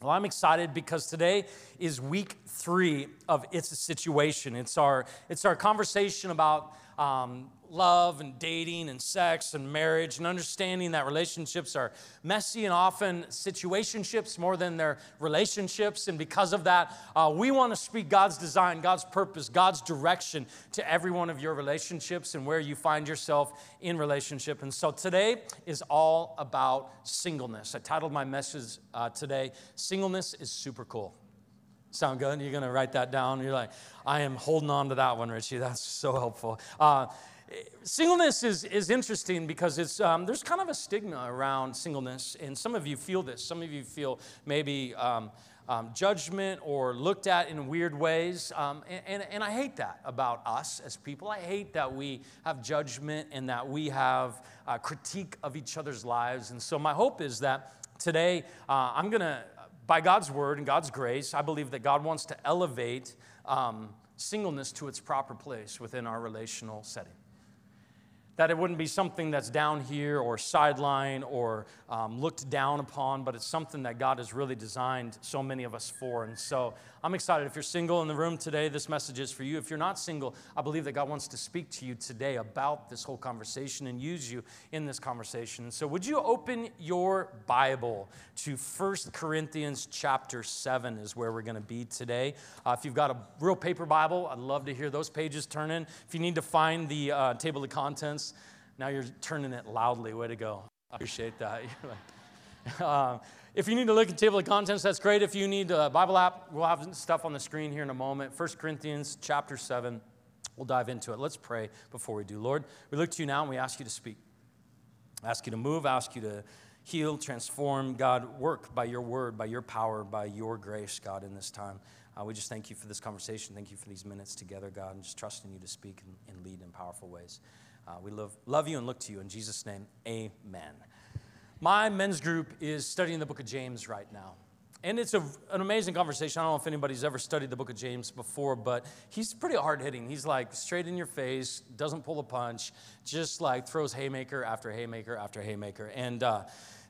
Well, I'm excited because today is week three of It's a Situation. It's our, it's our conversation about um, love and dating and sex and marriage and understanding that relationships are messy and often situationships more than they're relationships. And because of that, uh, we want to speak God's design, God's purpose, God's direction to every one of your relationships and where you find yourself in relationship. And so today is all about singleness. I titled my message uh, today, Singleness is Super Cool. Sound good? You're going to write that down. You're like, I am holding on to that one, Richie. That's so helpful. Uh, Singleness is, is interesting because it's, um, there's kind of a stigma around singleness, and some of you feel this. Some of you feel maybe um, um, judgment or looked at in weird ways. Um, and, and, and, I hate that about us as people. I hate that we have judgment and that we have a critique of each other's lives. And so, my hope is that today uh, I'm going to, by God's word and God's grace, I believe that God wants to elevate um, singleness to its proper place within our relational setting that it wouldn't be something that's down here or sideline or um, looked down upon, but it's something that God has really designed so many of us for. And so I'm excited. If you're single in the room today, this message is for you. If you're not single, I believe that God wants to speak to you today about this whole conversation and use you in this conversation. So, would you open your Bible to 1 Corinthians chapter 7 is where we're going to be today. Uh, if you've got a real paper Bible, I'd love to hear those pages turn in. If you need to find the uh, table of contents, now you're turning it loudly. Way to go. I appreciate that. uh, if you need to look at table of contents, that's great. If you need a Bible app, we'll have stuff on the screen here in a moment. 1 Corinthians chapter 7. We'll dive into it. Let's pray before we do. Lord, we look to you now and we ask you to speak. I Ask you to move, I ask you to heal, transform. God, work by your word, by your power, by your grace, God, in this time. Uh, we just thank you for this conversation. Thank you for these minutes together, God, and just trusting you to speak and lead in powerful ways. Uh, we love, love you and look to you. In Jesus' name, amen. My men's group is studying the book of James right now. And it's a, an amazing conversation. I don't know if anybody's ever studied the book of James before, but he's pretty hard hitting. He's like straight in your face, doesn't pull a punch, just like throws haymaker after haymaker after haymaker. And uh,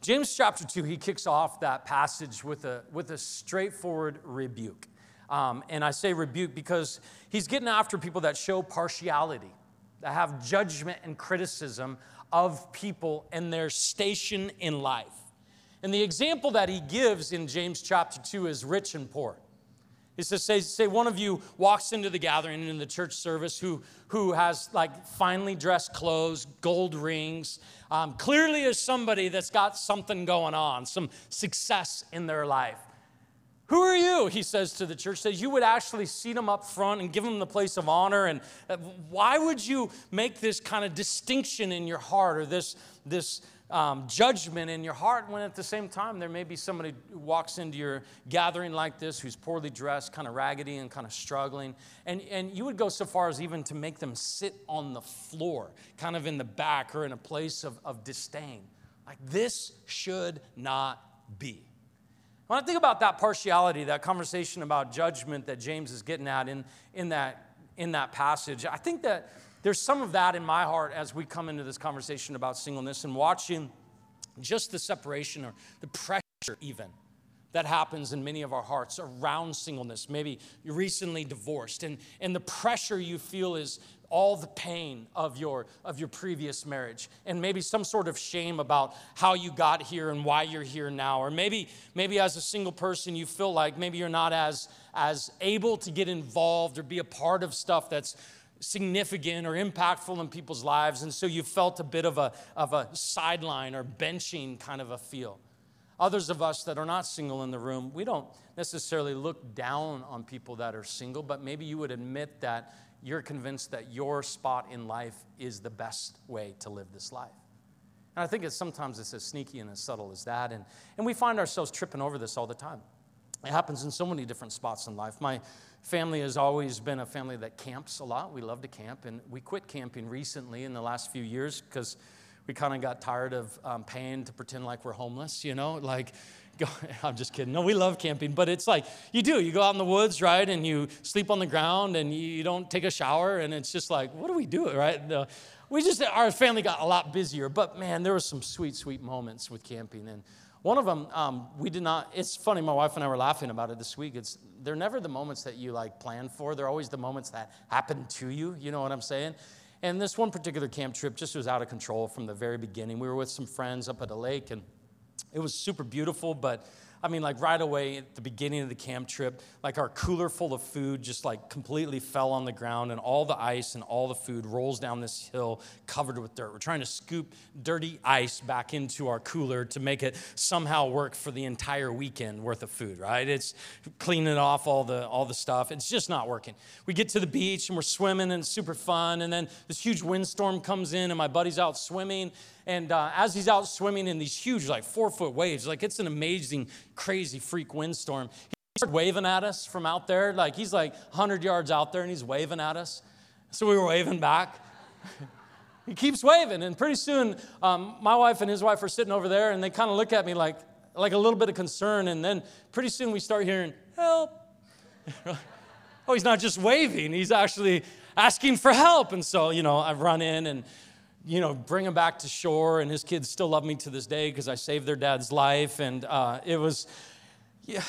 James chapter 2, he kicks off that passage with a, with a straightforward rebuke. Um, and I say rebuke because he's getting after people that show partiality, that have judgment and criticism of people and their station in life. And the example that he gives in James chapter 2 is rich and poor. He says, say, say one of you walks into the gathering in the church service who, who has like finely dressed clothes, gold rings, um, clearly is somebody that's got something going on, some success in their life. Who are you? He says to the church, says you would actually seat them up front and give them the place of honor. And uh, why would you make this kind of distinction in your heart or this, this um, judgment in your heart when at the same time there may be somebody who walks into your gathering like this who's poorly dressed, kind of raggedy and kind of struggling. And, and you would go so far as even to make them sit on the floor, kind of in the back or in a place of, of disdain. Like this should not be. When I think about that partiality, that conversation about judgment that James is getting at in, in, that, in that passage, I think that there's some of that in my heart as we come into this conversation about singleness and watching just the separation or the pressure, even that happens in many of our hearts around singleness. Maybe you're recently divorced, and, and the pressure you feel is all the pain of your of your previous marriage and maybe some sort of shame about how you got here and why you're here now. Or maybe maybe as a single person you feel like maybe you're not as as able to get involved or be a part of stuff that's significant or impactful in people's lives. And so you felt a bit of a of a sideline or benching kind of a feel. Others of us that are not single in the room we don't necessarily look down on people that are single but maybe you would admit that you're convinced that your spot in life is the best way to live this life. And I think it's sometimes it's as sneaky and as subtle as that. And, and we find ourselves tripping over this all the time. It happens in so many different spots in life. My family has always been a family that camps a lot. We love to camp, and we quit camping recently in the last few years because we kind of got tired of um, paying to pretend like we're homeless, you know? Like, go, I'm just kidding. No, we love camping, but it's like you do. You go out in the woods, right? And you sleep on the ground and you don't take a shower. And it's just like, what do we do, right? The, we just, our family got a lot busier. But man, there were some sweet, sweet moments with camping. And one of them, um, we did not, it's funny, my wife and I were laughing about it this week. It's, they're never the moments that you like plan for, they're always the moments that happen to you, you know what I'm saying? And this one particular camp trip just was out of control from the very beginning. We were with some friends up at a lake, and it was super beautiful, but I mean, like right away at the beginning of the camp trip, like our cooler full of food just like completely fell on the ground, and all the ice and all the food rolls down this hill covered with dirt. We're trying to scoop dirty ice back into our cooler to make it somehow work for the entire weekend worth of food, right? It's cleaning off all the all the stuff. It's just not working. We get to the beach and we're swimming and it's super fun, and then this huge windstorm comes in, and my buddy's out swimming and uh, as he's out swimming in these huge, like four foot waves, like it's an amazing, crazy freak windstorm, he started waving at us from out there. Like he's like 100 yards out there and he's waving at us. So we were waving back. he keeps waving. And pretty soon, um, my wife and his wife are sitting over there and they kind of look at me like, like a little bit of concern. And then pretty soon we start hearing, help. oh, he's not just waving, he's actually asking for help. And so, you know, I run in and you know, bring him back to shore, and his kids still love me to this day because I saved their dad's life. And uh, it was, yeah.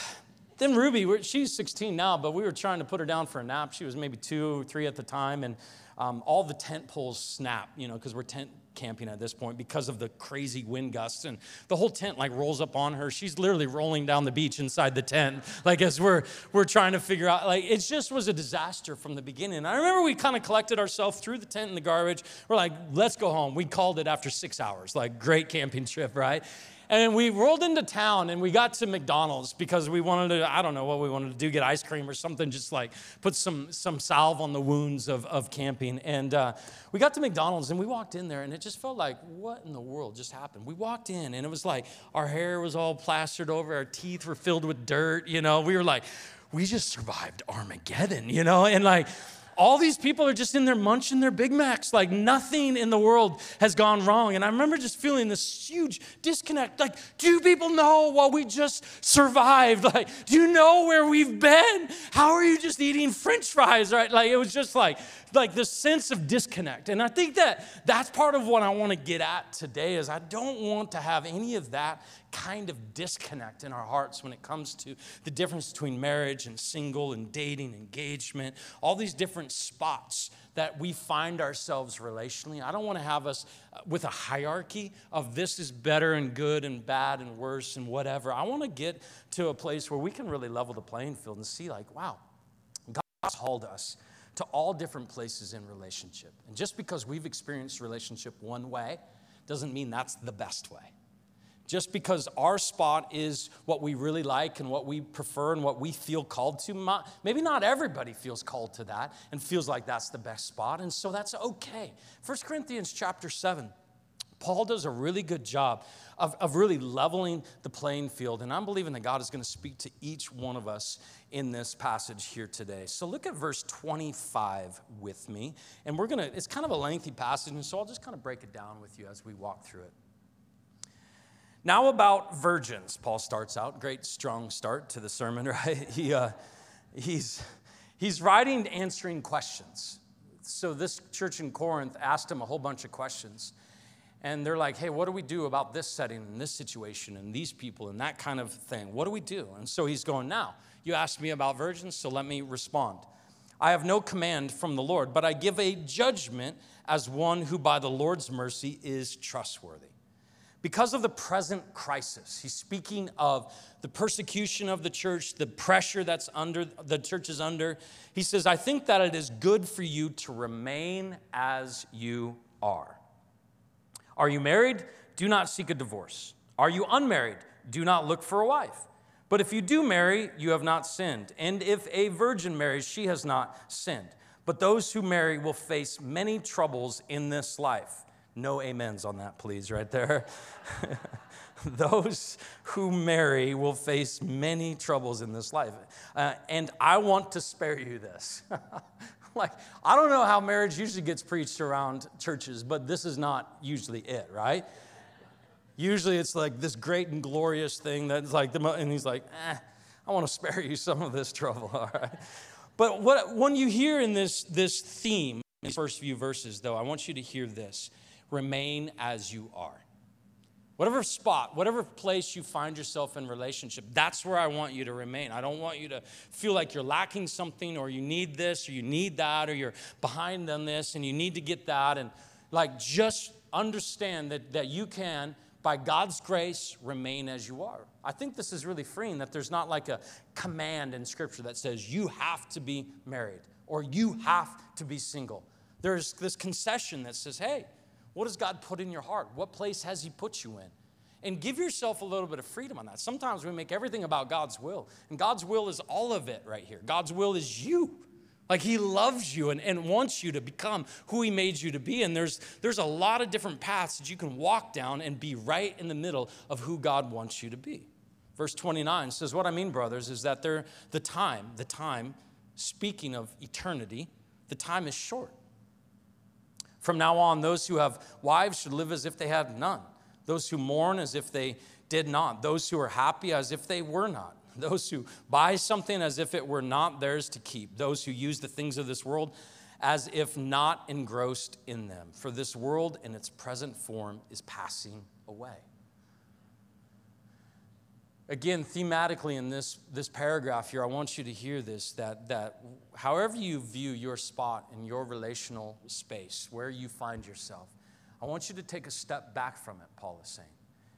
Then Ruby, she's 16 now, but we were trying to put her down for a nap. She was maybe two or three at the time, and um, all the tent poles snap, you know, because we're tent camping at this point because of the crazy wind gusts and the whole tent like rolls up on her. She's literally rolling down the beach inside the tent like as we're we're trying to figure out like it just was a disaster from the beginning. I remember we kind of collected ourselves threw the tent in the garbage. We're like let's go home. We called it after six hours like great camping trip right and we rolled into town and we got to McDonald's because we wanted to, I don't know what we wanted to do, get ice cream or something, just like put some, some salve on the wounds of, of camping. And uh, we got to McDonald's and we walked in there and it just felt like, what in the world just happened? We walked in and it was like our hair was all plastered over, our teeth were filled with dirt, you know. We were like, we just survived Armageddon, you know? And like, all these people are just in there munching their Big Macs. Like nothing in the world has gone wrong. And I remember just feeling this huge disconnect. Like, do people know what we just survived? Like, do you know where we've been? How are you just eating French fries? Right? Like, it was just like, like the sense of disconnect. And I think that that's part of what I want to get at today is I don't want to have any of that kind of disconnect in our hearts when it comes to the difference between marriage and single and dating, engagement, all these different spots that we find ourselves relationally. I don't want to have us uh, with a hierarchy of this is better and good and bad and worse and whatever. I want to get to a place where we can really level the playing field and see, like, wow, God's called us to all different places in relationship. And just because we've experienced relationship one way doesn't mean that's the best way just because our spot is what we really like and what we prefer and what we feel called to. Maybe not everybody feels called to that and feels like that's the best spot, and so that's okay. 1 Corinthians chapter 7. Paul does a really good job of, of really leveling the playing field, and I'm believing that God is going to speak to each one of us in this passage here today. So look at verse 25 with me, and we're going to, it's kind of a lengthy passage, and so I'll just kind of break it down with you as we walk through it. Now, about virgins, Paul starts out. Great, strong start to the sermon, right? He, uh, he's, he's writing, answering questions. So, this church in Corinth asked him a whole bunch of questions. And they're like, hey, what do we do about this setting and this situation and these people and that kind of thing? What do we do? And so he's going, now, you asked me about virgins, so let me respond. I have no command from the Lord, but I give a judgment as one who by the Lord's mercy is trustworthy. Because of the present crisis, he's speaking of the persecution of the church, the pressure that's under the church is under. He says, I think that it is good for you to remain as you are. Are you married? Do not seek a divorce. Are you unmarried? Do not look for a wife. But if you do marry, you have not sinned. And if a virgin marries, she has not sinned. But those who marry will face many troubles in this life. No amens on that, please, right there. Those who marry will face many troubles in this life. Uh, and I want to spare you this. like, I don't know how marriage usually gets preached around churches, but this is not usually it, right? Usually it's like this great and glorious thing that's like, the, and he's like, eh, I want to spare you some of this trouble, all right? But what, when you hear in this, this theme, in these first few verses, though, I want you to hear this remain as you are. Whatever spot, whatever place you find yourself in relationship, that's where I want you to remain. I don't want you to feel like you're lacking something or you need this or you need that or you're behind on this and you need to get that. And like just understand that, that you can, by God's grace, remain as you are. I think this is really freeing that there's not like a command in Scripture that says you have to be married or you have to be single. There's this concession that says, hey, what has God put in your heart? What place has He put you in? And give yourself a little bit of freedom on that. Sometimes we make everything about God's will, and God's will is all of it right here. God's will is you. Like he loves you and, and wants you to become who he made you to be. And there's, there's a lot of different paths that you can walk down and be right in the middle of who God wants you to be. Verse 29 says, What I mean, brothers, is that there, the time, the time, speaking of eternity, the time is short. From now on, those who have wives should live as if they had none, those who mourn as if they did not, those who are happy as if they were not, those who buy something as if it were not theirs to keep, those who use the things of this world as if not engrossed in them. For this world in its present form is passing away again, thematically in this, this paragraph here, I want you to hear this that, that however you view your spot in your relational space, where you find yourself, I want you to take a step back from it, Paul is saying.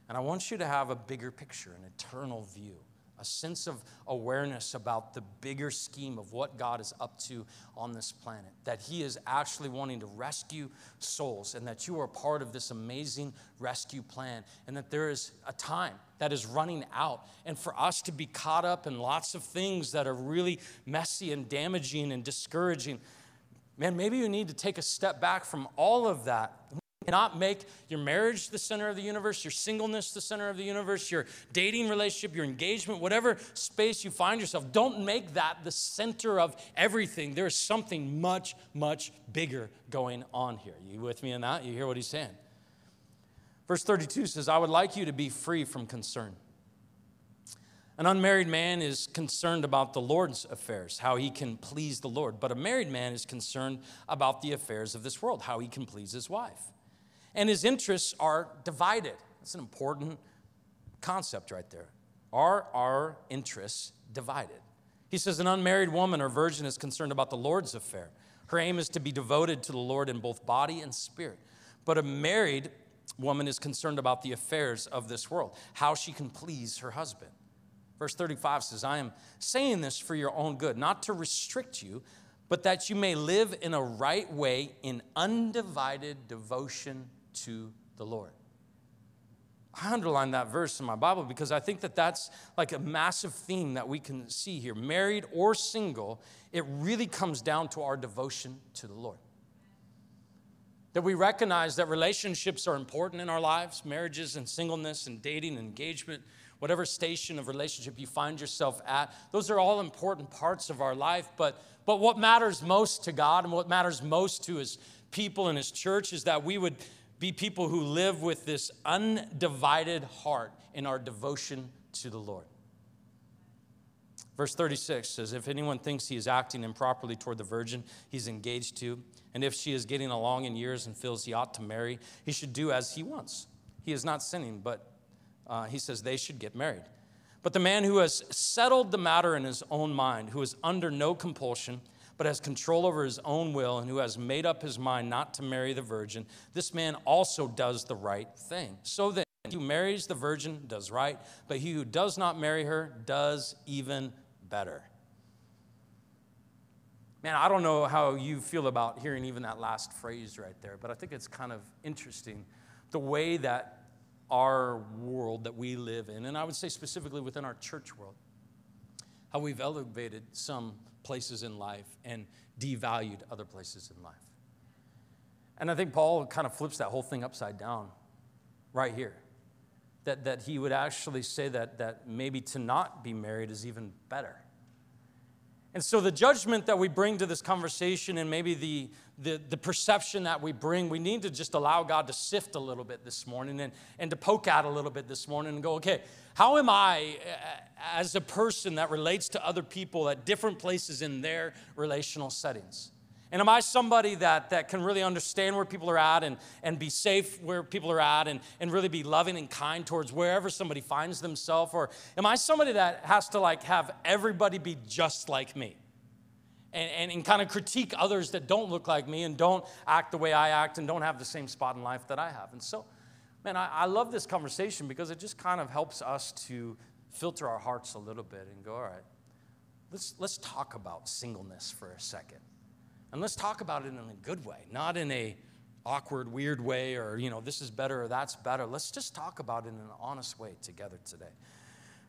And I want you to have a bigger picture, an eternal view a sense of awareness about the bigger scheme of what God is up to on this planet. That He is actually wanting to rescue souls, and that you are part of this amazing rescue plan, and that there is a time that is running out. And for us to be caught up in lots of things that are really messy and damaging and discouraging, man, maybe you need to take a step back from all of that cannot make your marriage the center of the universe, your singleness the center of the universe, your dating relationship, your engagement, whatever space you find yourself. Don't make that the center of everything. There's something much, much bigger going on here. You with me in that? You hear what he's saying? Verse 32 says, I would like you to be free from concern. An unmarried man is concerned about the Lord's affairs, how he can please the Lord. But a married man is concerned about the affairs of this world, how he can please his wife and his interests are divided. That's an important concept right there. Are our interests divided? He says, An unmarried woman or virgin is concerned about the Lord's affair. Her aim is to be devoted to the Lord in both body and spirit. But a married woman is concerned about the affairs of this world, how she can please her husband. Verse 35 says, I am saying this for your own good, not to restrict you, but that you may live in a right way in undivided devotion to the Lord. I underline that verse in my Bible because I think that that's like a massive theme that we can see here. Married or single, it really comes down to our devotion to the Lord. That we recognize that relationships are important in our lives, marriages and singleness and dating and engagement, whatever station of relationship you find yourself at, those are all important parts of our life. But, but what matters most to God and what matters most to His people and His church is that we would be people who live with this undivided heart in our devotion to the Lord. Verse 36 says, If anyone thinks he is acting improperly toward the virgin he's engaged to, and if she is getting along in years and feels he ought to marry, he should do as he wants. He is not sinning, but uh, he says they should get married. But the man who has settled the matter in his own mind, who is under no compulsion, but has control over his own will and who has made up his mind not to marry the virgin, this man also does the right thing. So then, he who marries the virgin does right, but he who does not marry her does even better. Man, I don't know how you feel about hearing even that last phrase right there, but I think it's kind of interesting the way that our world that we live in, and I would say specifically within our church world, how we've elevated some places in life and devalued other places in life. And I think Paul kind of flips that whole thing upside down right here. That, that he would actually say that, that maybe to not be married is even better. And so, the judgment that we bring to this conversation and maybe the, the, the, perception that we bring, we need to just allow God to sift a little bit this morning and, and to poke at a little bit this morning and go, okay, how am I uh, as a person that relates to other people at different places in their relational settings? And am I somebody that, that can really understand where people are at and, and be safe where people are at and, and really be loving and kind towards wherever somebody finds themselves? Or am I somebody that has to like have everybody be just like me? And, and, and kind of critique others that don't look like me and don't act the way I act and don't have the same spot in life that I have. And so, man, I, I love this conversation because it just kind of helps us to filter our hearts a little bit and go, all right, let's, let's talk about singleness for a second. And let's talk about it in a good way, not in a awkward, weird way or, you know, this is better or that's better. Let's just talk about it in an honest way together today.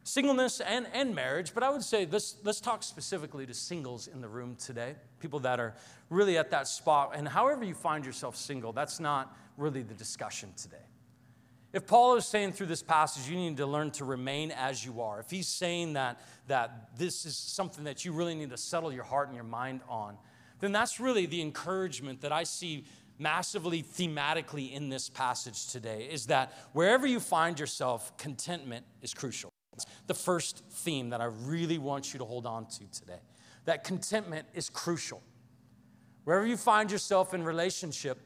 Singleness and, and marriage, but I would say let's, let's talk specifically to singles in the room today, people that are really at that spot. And however you find yourself single, that's not really the discussion today. If Paul is saying through this passage, you need to learn to remain as you are, if he's saying that, that this is something that you really need to settle your heart and your mind on, then that's really the encouragement that I see massively thematically in this passage today is that wherever you find yourself, contentment is crucial. It's the first theme that I really want you to hold on to today. That contentment is crucial. Wherever you find yourself in relationship,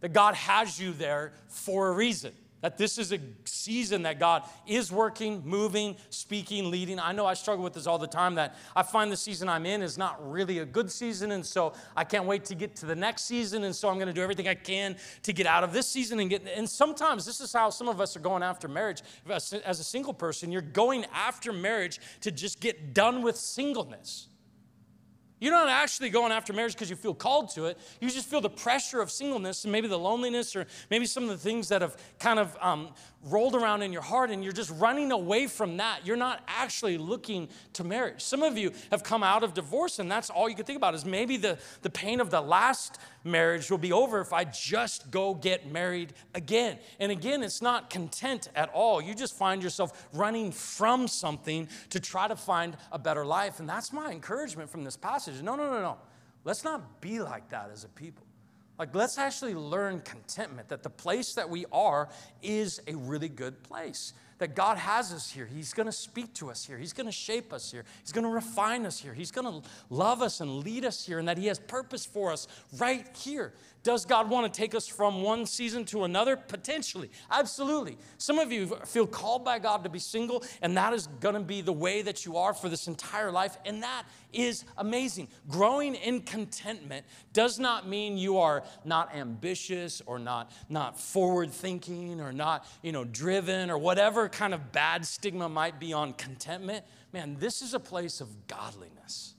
that God has you there for a reason. That this is a season that God is working, moving, speaking, leading. I know I struggle with this all the time that I find the season I'm in is not really a good season. And so I can't wait to get to the next season. And so I'm going to do everything I can to get out of this season and get. And sometimes this is how some of us are going after marriage. As a single person, you're going after marriage to just get done with singleness. You're not actually going after marriage because you feel called to it. You just feel the pressure of singleness and maybe the loneliness or maybe some of the things that have kind of um, rolled around in your heart and you're just running away from that. You're not actually looking to marriage. Some of you have come out of divorce and that's all you can think about is maybe the, the pain of the last marriage will be over if I just go get married again. And again, it's not content at all. You just find yourself running from something to try to find a better life. And that's my encouragement from this passage. No, no, no, no. Let's not be like that as a people. Like, let's actually learn contentment that the place that we are is a really good place. That God has us here. He's to speak to us here. He's to shape us here. He's to refine us here. He's to love us and lead us here, and that He has purpose for us right here. Does God want to take us from one season to another? Potentially, absolutely. Some of you feel called by God to be single, and that is going to be the way that you are for this entire life, and that is amazing. Growing in contentment does not mean you are not ambitious or not, not forward thinking or not you know, driven or whatever kind of bad stigma might be on contentment. Man, this is a place of godliness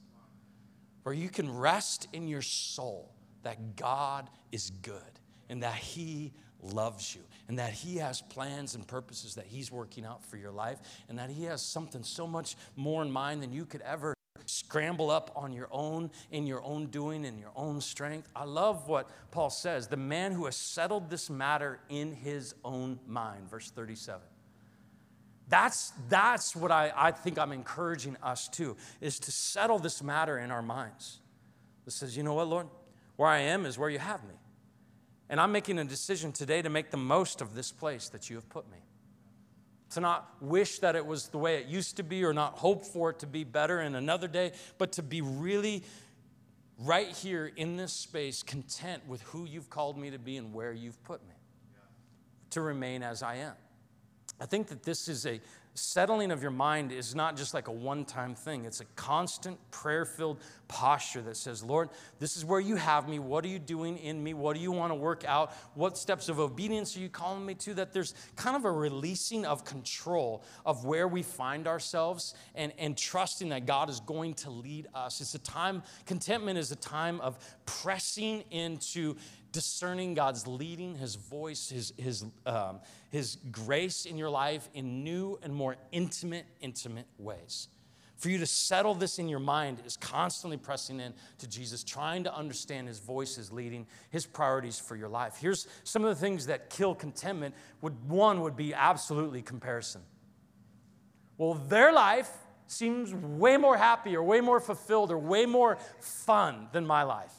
where you can rest in your soul that God is good and that He loves you and that He has plans and purposes that He's working out for your life and that He has something so much more in mind than you could ever scramble up on your own, in your own doing, in your own strength. I love what Paul says the man who has settled this matter in his own mind, verse 37. That's, that's what I, I think I'm encouraging us to, is to settle this matter in our minds. That says, you know what, Lord? Where I am is where you have me. And I'm making a decision today to make the most of this place that you have put me. To not wish that it was the way it used to be or not hope for it to be better in another day, but to be really right here in this space, content with who you've called me to be and where you've put me. To remain as I am. I think that this is a settling of your mind is not just like a one time thing, it's a constant prayer filled posture that says, Lord, this is where you have me. What are you doing in me? What do you want to work out? What steps of obedience are you calling me to? That there's kind of a releasing of control of where we find ourselves and, and trusting that God is going to lead us. It's a time, contentment is a time of pressing into discerning God's leading, His voice, His, his, um, his grace in your life in new and more intimate, intimate ways. For you to settle this in your mind is constantly pressing in to Jesus, trying to understand His voice, His leading, His priorities for your life. Here's some of the things that kill contentment. Would, one would be absolutely comparison. Well, their life seems way more happy or way more fulfilled or way more fun than my life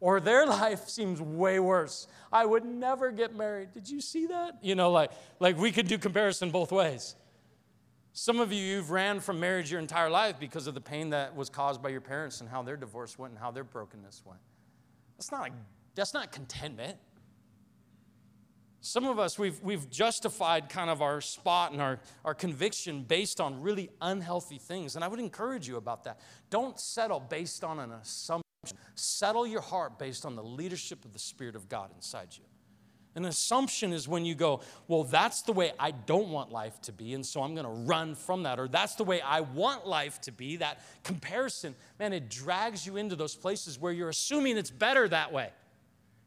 or their life seems way worse. I would never get married. Did you see that? You know, like, like we could do comparison both ways. Some of you, you've ran from marriage your entire life because of the pain that was caused by your parents and how their divorce went and how their brokenness went. That's not, a, that's not contentment. Some of us, we've, we've justified kind of our spot and our, our conviction based on really unhealthy things. And I would encourage you about that. Don't settle based on an assumption. Settle your heart based on the leadership of the Spirit of God inside you. An assumption is when you go, well, that's the way I don't want life to be, and so I'm gonna run from that. Or that's the way I want life to be. That comparison, man, it drags you into those places where you're assuming it's better that way.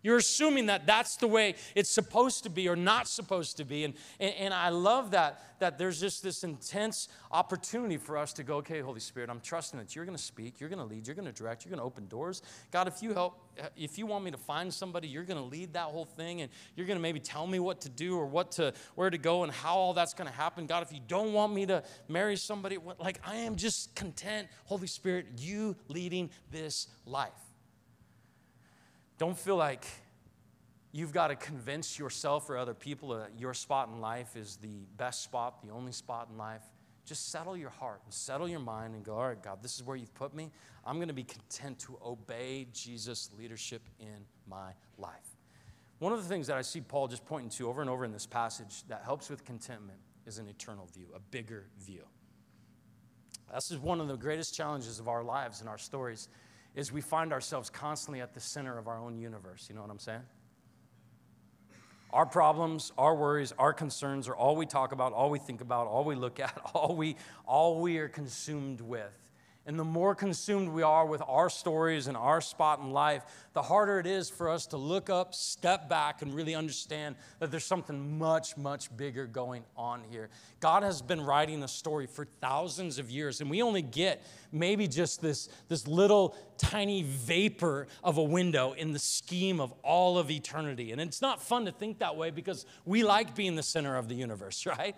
You're assuming that that's the way it's supposed to be or not supposed to be. And, and, and, I love that, that there's just this intense opportunity for us to go, okay, Holy Spirit, I'm trusting that you're going to speak, you're going to lead, you're going to direct, you're going to open doors. God, if you help, eh, if you want me to find somebody, you're going to lead that whole thing and you're going to maybe tell me what to do or what to, where to go and how all that's going to happen. God, if you don't want me to marry somebody, like I am just content, Holy Spirit, you leading this life. Don't feel like you've got to convince yourself or other people that your spot in life is the best spot, the only spot in life. Just settle your heart and settle your mind and go, all right, God, this is where you've put me. I'm going to be content to obey Jesus' leadership in my life. One of the things that I see Paul just pointing to over and over in this passage that helps with contentment is an eternal view, a bigger view. This is one of the greatest challenges of our lives and our stories is we find ourselves constantly at the center of our own universe. You know what I'm saying? Our problems, our worries, our concerns are all we talk about, all we think about, all we look at, all we, all we are consumed with. And the more consumed we are with our stories and our spot in life, the harder it is for us to look up, step back, and really understand that there's something much, much bigger going on here. God has been writing a story for thousands of years, and we only get maybe just this, this little tiny vapor of a window in the scheme of all of eternity. And it's not fun to think that way because we like being the center of the universe, right?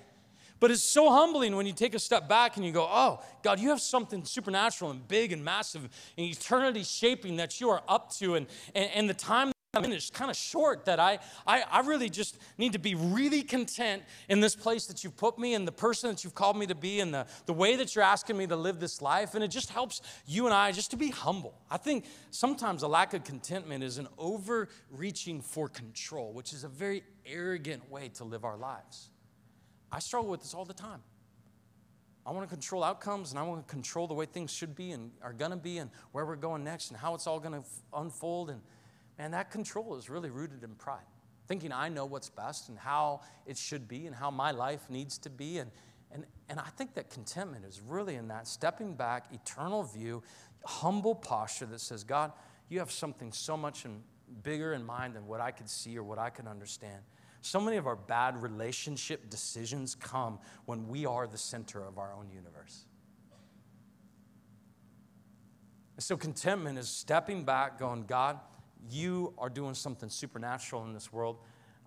But it's so humbling when you take a step back and you go, oh, God, you have something supernatural and big and massive and eternity shaping that you are up to. And, and, and the time I'm in is kind of short that I, I, I really just need to be really content in this place that you've put me and the person that you've called me to be and the, the way that you're asking me to live this life. And it just helps you and I just to be humble. I think sometimes a lack of contentment is an overreaching for control, which is a very arrogant way to live our lives. I struggle with this all the time. I want to control outcomes and I want to control the way things should be and are going to be and where we're going next and how it's all going to f- unfold. And man, that control is really rooted in pride. Thinking I know what's best and how it should be and how my life needs to be. And, and, and I think that contentment is really in that stepping back, eternal view, humble posture that says, God, you have something so much in, bigger in mind than what I could see or what I can understand. So many of our bad relationship decisions come when we are the center of our own universe. And so, contentment is stepping back, going, God, you are doing something supernatural in this world.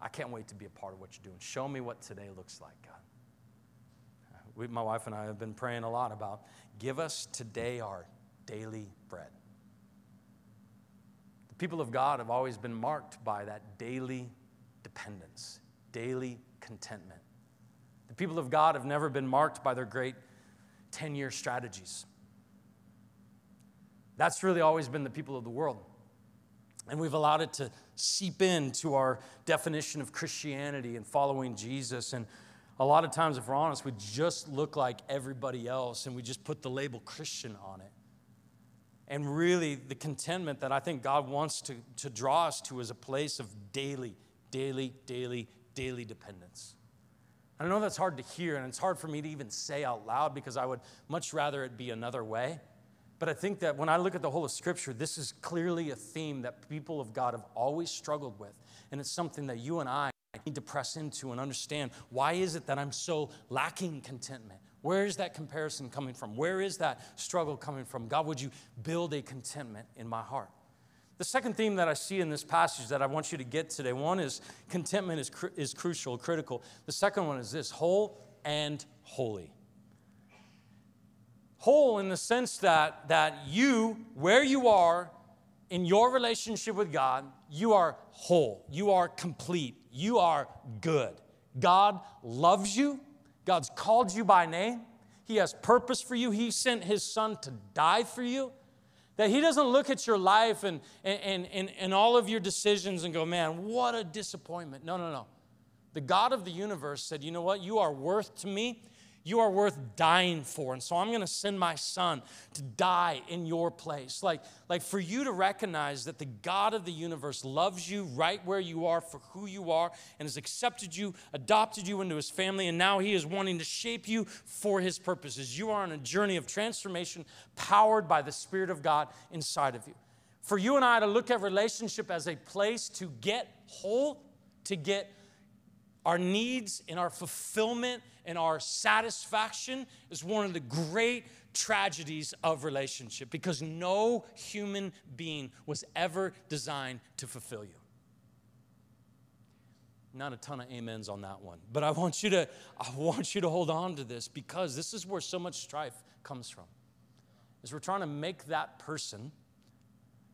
I can't wait to be a part of what you're doing. Show me what today looks like, God. We, my wife and I have been praying a lot about give us today our daily bread. The people of God have always been marked by that daily dependence, daily contentment. The people of God have never been marked by their great 10 year strategies. That's really always been the people of the world. And we've allowed it to seep into our definition of Christianity and following Jesus. And a lot of times, if we're honest, we just look like everybody else and we just put the label Christian on it. And really, the contentment that I think God wants to, to draw us to is a place of daily daily, daily, daily dependence. I know that's hard to hear, and it's hard for me to even say out loud because I would much rather it be another way. But I think that when I look at the whole of Scripture, this is clearly a theme that people of God have always struggled with. And it's something that you and I need to press into and understand. Why is it that I'm so lacking contentment? Where is that comparison coming from? Where is that struggle coming from? God, would you build a contentment in my heart? The second theme that I see in this passage that I want you to get today one is contentment is, cr- is crucial, critical. The second one is this whole and holy. Whole in the sense that, that you, where you are in your relationship with God, you are whole, you are complete, you are good. God loves you, God's called you by name, He has purpose for you, He sent His Son to die for you. That He doesn't look at your life and, and, and, and all of your decisions and go, man, what a disappointment. No, no, no. The God of the universe said, you know what? You are worth to me you are worth dying for. And so I'm going to send my son to die in your place. Like, like for you to recognize that the God of the universe loves you right where you are for who you are and has accepted you, adopted you into his family, and now he is wanting to shape you for his purposes. You are on a journey of transformation powered by the Spirit of God inside of you. For you and I to look at relationship as a place to get whole, to get our needs and our fulfillment and our satisfaction is one of the great tragedies of relationship because no human being was ever designed to fulfill you. Not a ton of amens on that one, but I want you to I want you to hold on to this because this is where so much strife comes from. Is we're trying to make that person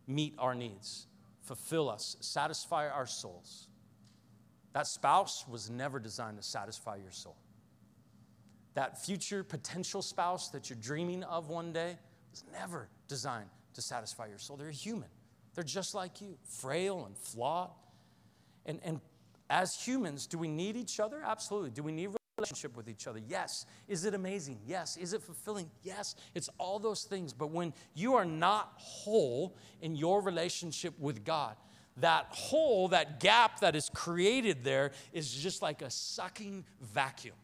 meet our needs, fulfill us, satisfy our souls. That spouse was never designed to satisfy your soul that future potential spouse that you're dreaming of one day was never designed to satisfy your soul. They're human, they're just like you, frail and flawed. And, and as humans, do we need each other? Absolutely. Do we need relationship with each other? Yes. Is it amazing? Yes. Is it fulfilling? Yes. It's all those things. But when you are not whole in your relationship with God, that hole, that gap that is created there is just like a sucking vacuum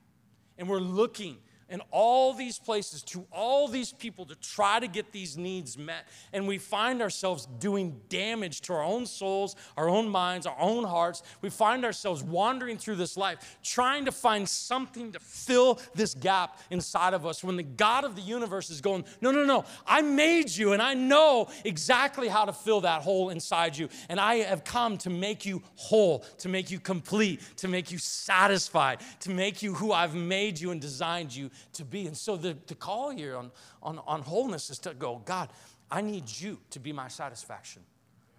and we're looking in all these places to all these people to try to get these needs met. And we find ourselves doing damage to our own souls, our own minds, our own hearts. We find ourselves wandering through this life trying to find something to fill this gap inside of us when the God of the universe is going, No, no, no, I made you and I know exactly how to fill that hole inside you. And I have come to make you whole, to make you complete, to make you satisfied, to make you who I've made you and designed you to be. And so the, the call here on, on, on wholeness is to go, God, I need you to be my satisfaction.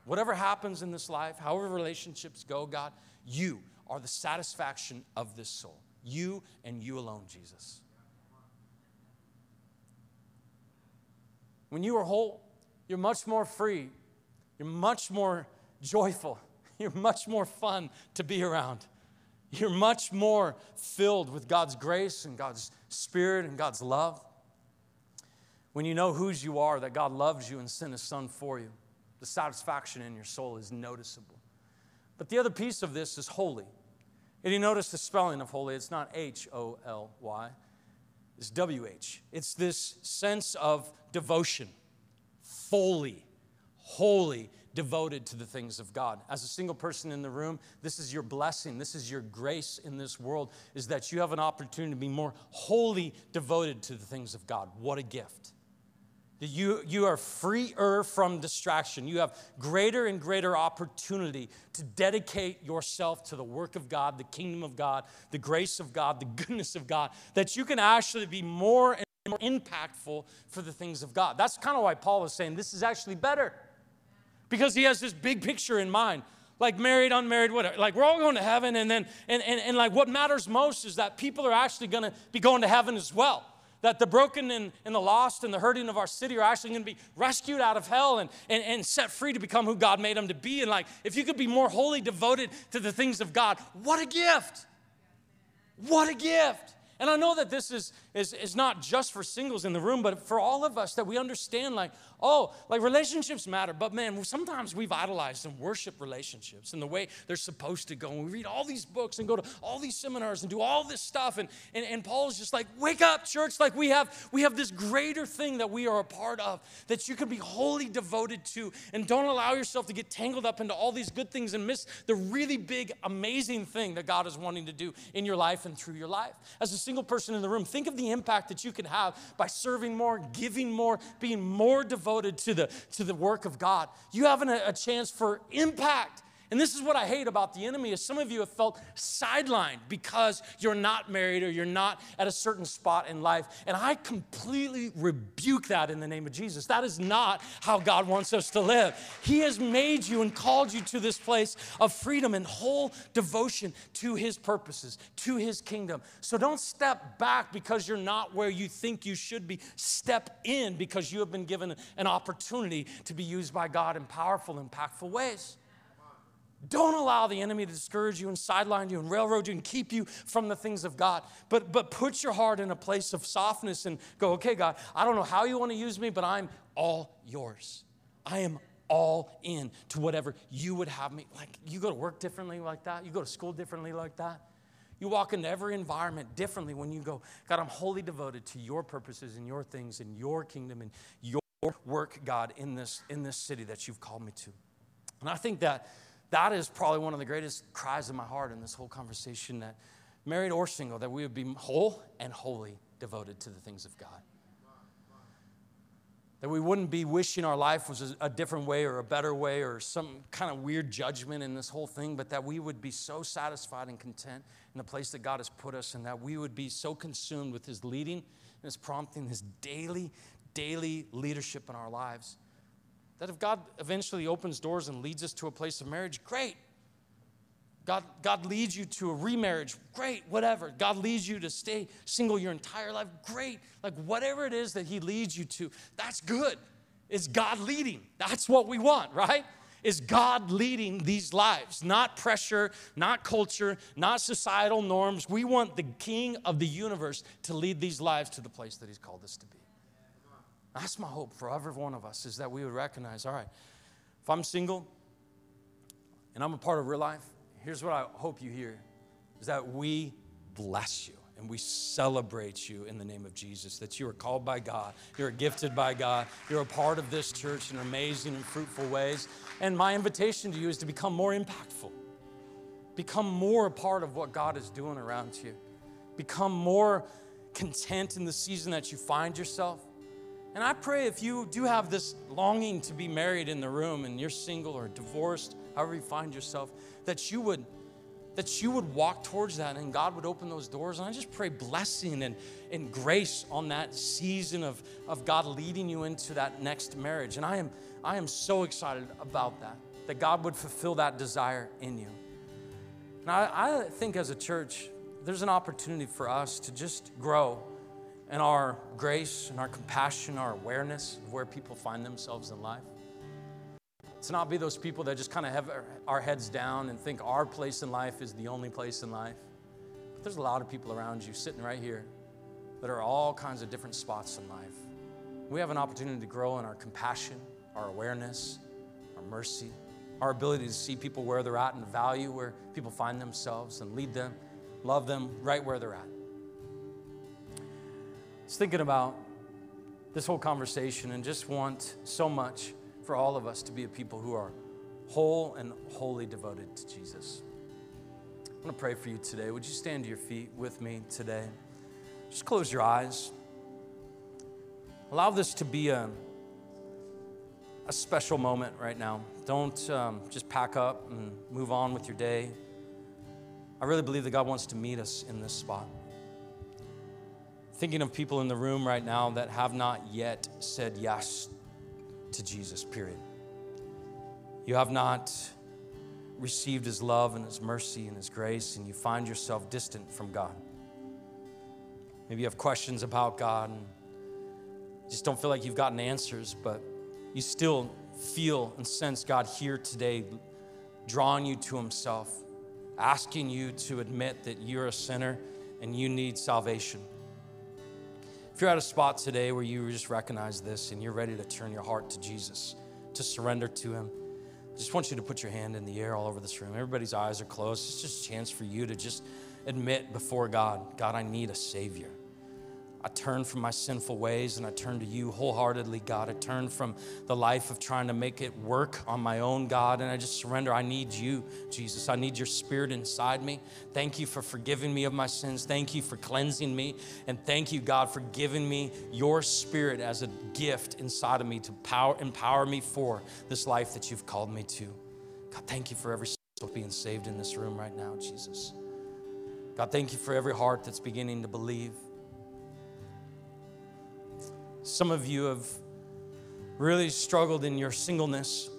Whatever happens in this life, however relationships go, God, you are the satisfaction of this soul. You and you alone, Jesus. When you are whole, you're much more free. You're much more joyful. You're much more fun to be around. You're much more filled with God's grace and God's Spirit and God's love. When you know whose you are, that God loves you and sent His Son for you, the satisfaction in your soul is noticeable. But the other piece of this is holy. And you notice the spelling of holy, it's not H O L Y, it's W H. It's this sense of devotion, fully, holy, devoted to the things of God. As a single person in the room, this is your blessing, this is your grace in this world, is that you have an opportunity to be more wholly devoted to the things of God. What a gift. That you, you are freer from distraction. You have greater and greater opportunity to dedicate yourself to the work of God, the kingdom of God, the grace of God, the goodness of God, that you can actually be more and more impactful for the things of God. That's kind of why Paul is saying this is actually better because he has this big picture in mind. Like married unmarried whatever. Like we're all going to heaven and then and, and, and like what matters most is that people are actually going to be going to heaven as well. That the broken and, and the lost and the hurting of our city are actually going to be rescued out of hell and, and, and set free to become who god made them to be. And like if you could be more wholly devoted to the things of god what a gift! What a gift! And I know that this is, is, is not just for singles in the room, but for all of us that we understand, like, oh, like relationships matter, but man, sometimes we've idolized and worship relationships and the way they're supposed to go. And we read all these books and go to all these seminars and do all this stuff. And, and, and Paul is just like, wake up, church. Like we have we have this greater thing that we are a part of that you can be wholly devoted to. And don't allow yourself to get tangled up into all these good things and miss the really big, amazing thing that God is wanting to do in your life and through your life. As a single person in the room, think of the impact that you can have by serving more, giving more, being more devoted to the, to the work of God. You have an, a chance for impact And this is what I hate about the enemy is some of you have felt sidelined because you're not married or you're not at a certain spot in life. And I completely rebuke that in the name of Jesus. That is not how God wants us to live. He has made you and called you to this place of freedom and whole devotion to his purposes, to his kingdom. So don't step back because you're not where you think you should be. Step in because you have been given an opportunity to be used by God in powerful, impactful ways. Don't allow the enemy to discourage you and sideline you and railroad you and keep you from the things of God. But, but put your heart in a place of softness and go, okay, God, I don't know how you want to use me, but I'm all yours. I am all in to whatever you would have me. Like, you go to work differently like that, you go to school differently like that. You walk into every environment differently when you go, God, I'm wholly devoted to your purposes and your things and your kingdom and your work, God, in this, in this city that you've called me to. And I think that that is probably one of the greatest cries of my heart in this whole conversation that married or single, that we would be whole and wholly devoted to the things of God. That we wouldn't be wishing our life was a different way or a better way or some kind of weird judgment in this whole thing, but that we would be so satisfied and content in the place that God has put us, and that we would be so consumed with His leading and His prompting, His daily, daily leadership in our lives that if God eventually opens doors and leads us to a place of marriage, great. God, God leads you to a remarriage, great, whatever. God leads you to stay single your entire life, great. Like whatever it is that He leads you to, that's good. Is God leading? That's what we want, right? Is God leading these lives? Not pressure, not culture, not societal norms. We want the King of the universe to lead these lives to the place that He's called us to be. That's my hope for every one of us is that we would recognize all right, if I'm single and I'm a part of Reallife, here's what I hope you hear is that we bless you and we celebrate you in the name of Jesus. That you are called by God, you're gifted by God, you're a part of this church in amazing and fruitful ways. And my invitation to you is to become more impactful, become more a part of what God is doing around you, become more content in the season that you find yourself. And I pray if you do have this longing to be married in the room and you're single or divorced, however you find yourself, that you would that you would walk towards that and God would open those doors. And I just pray blessing and, and grace on that season of, of God leading you into that next marriage. And I am I am so excited about that, that God would fulfill that desire in you. And I, I think as a church, there's an opportunity for us to just grow and our grace and our compassion, our awareness of where people find themselves in life. To not be those people that just kind of have our heads down and think our place in life is the only place in life. But there's a lot of people around you sitting right here that are all kinds of different spots in life. We have an opportunity to grow in our compassion, our awareness, our mercy, our ability to see people where they're at and value where people find themselves and lead them, love them right where they're at was thinking about this whole conversation and just want so much for all of us to be a people who are whole and wholly devoted to Jesus. I want to pray for you today. Would you stand to your feet with me today? Just close your eyes. Allow this to be a, a special moment right now. Don't um, just pack up and move on with your day. I really believe that God wants to meet us in this spot thinking of people in the room right now that have not yet said yes to Jesus, period. You have not received his love and his mercy and his grace, and you find yourself distant from God. Maybe you have questions about God and just don't feel like you've gotten answers, but you still feel and sense God here today, drawing you to himself, asking you to admit that you're a sinner and you need salvation. If you're at a spot today where you just recognize this and you're ready to turn your heart to Jesus, to surrender to Him, I just want you to put your hand in the air all over this room. Everybody's eyes are closed. It's just a chance for you to just admit before God, God, I need a Savior. I turn from my sinful ways and I turn to you wholeheartedly, God. I turn from the life of trying to make it work on my own, God, and I just surrender. I need you, Jesus. I need your spirit inside me. Thank you for forgiving me of my sins. Thank you for cleansing me. And thank you, God, for giving me your spirit as a gift inside of me to power, empower me for this life that you've called me to. God, thank you for every soul being saved in this room right now, Jesus. God, thank you for every heart that's beginning to believe. Some of you have really struggled in your singleness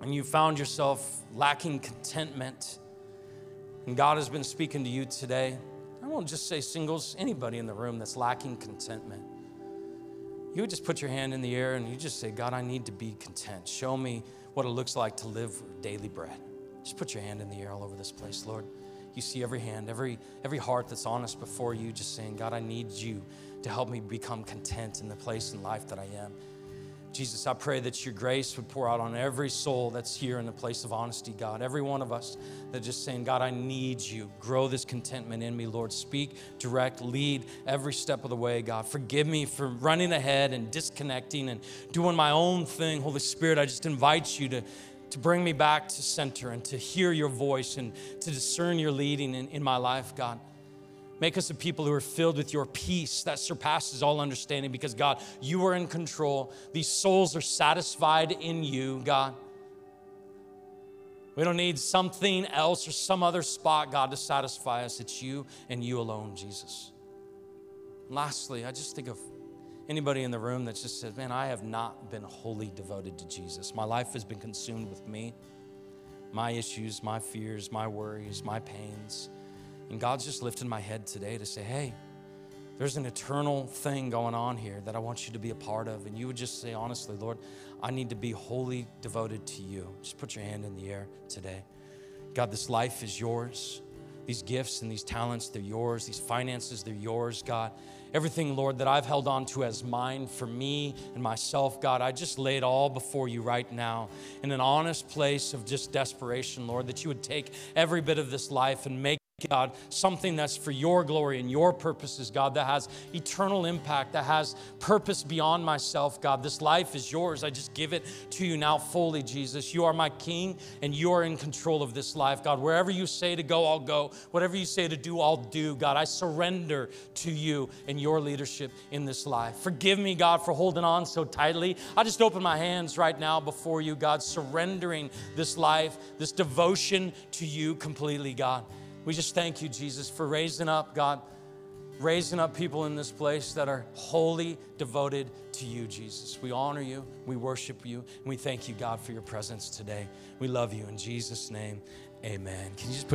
and you found yourself lacking contentment. And God has been speaking to you today. I won't just say singles, anybody in the room that's lacking contentment. You would just put your hand in the air and you just say, God, I need to be content. Show me what it looks like to live daily bread. Just put your hand in the air all over this place, Lord. You see every hand, every, every heart that's honest before you, just saying, God, I need you to help me become content in the place in life that I am. Jesus, I pray that your grace would pour out on every soul that's here in the place of honesty, God. Every one of us that just saying, God, I need you. Grow this contentment in me, Lord. Speak, direct, lead every step of the way, God. Forgive me for running ahead and disconnecting and doing my own thing. Holy Spirit, I just invite you to, to bring me back to center and to hear your voice and to discern your leading in, in my life, God. Make us a people who are filled with your peace that surpasses all understanding because, God, you are in control. These souls are satisfied in you, God. We don't need something else or some other spot, God, to satisfy us. It's you and you alone, Jesus. And lastly, I just think of anybody in the room that just said, Man, I have not been wholly devoted to Jesus. My life has been consumed with me, my issues, my fears, my worries, my pains. And God's just lifted my head today to say, hey, there's an eternal thing going on here that I want you to be a part of. And you would just say, honestly, Lord, I need to be wholly devoted to you. Just put your hand in the air today. God, this life is yours. These gifts and these talents, they're yours. These finances, they're yours, God. Everything, Lord, that I've held on to as mine for me and myself, God, I just lay it all before you right now in an honest place of just desperation, Lord, that you would take every bit of this life and make God, something that's for your glory and your purposes, God, that has eternal impact, that has purpose beyond myself, God. This life is yours. I just give it to you now fully, Jesus. You are my King and you are in control of this life, God. Wherever you say to go, I'll go. Whatever you say to do, I'll do, God. I surrender to you and your leadership in this life. Forgive me, God, for holding on so tightly. I just open my hands right now before you, God, surrendering this life, this devotion to you completely, God. We just thank you, Jesus, for raising up, God, raising up people in this place that are wholly devoted to you, Jesus. We honor you, we worship you, and we thank you, God, for your presence today. We love you in Jesus' name. Amen. Can you just put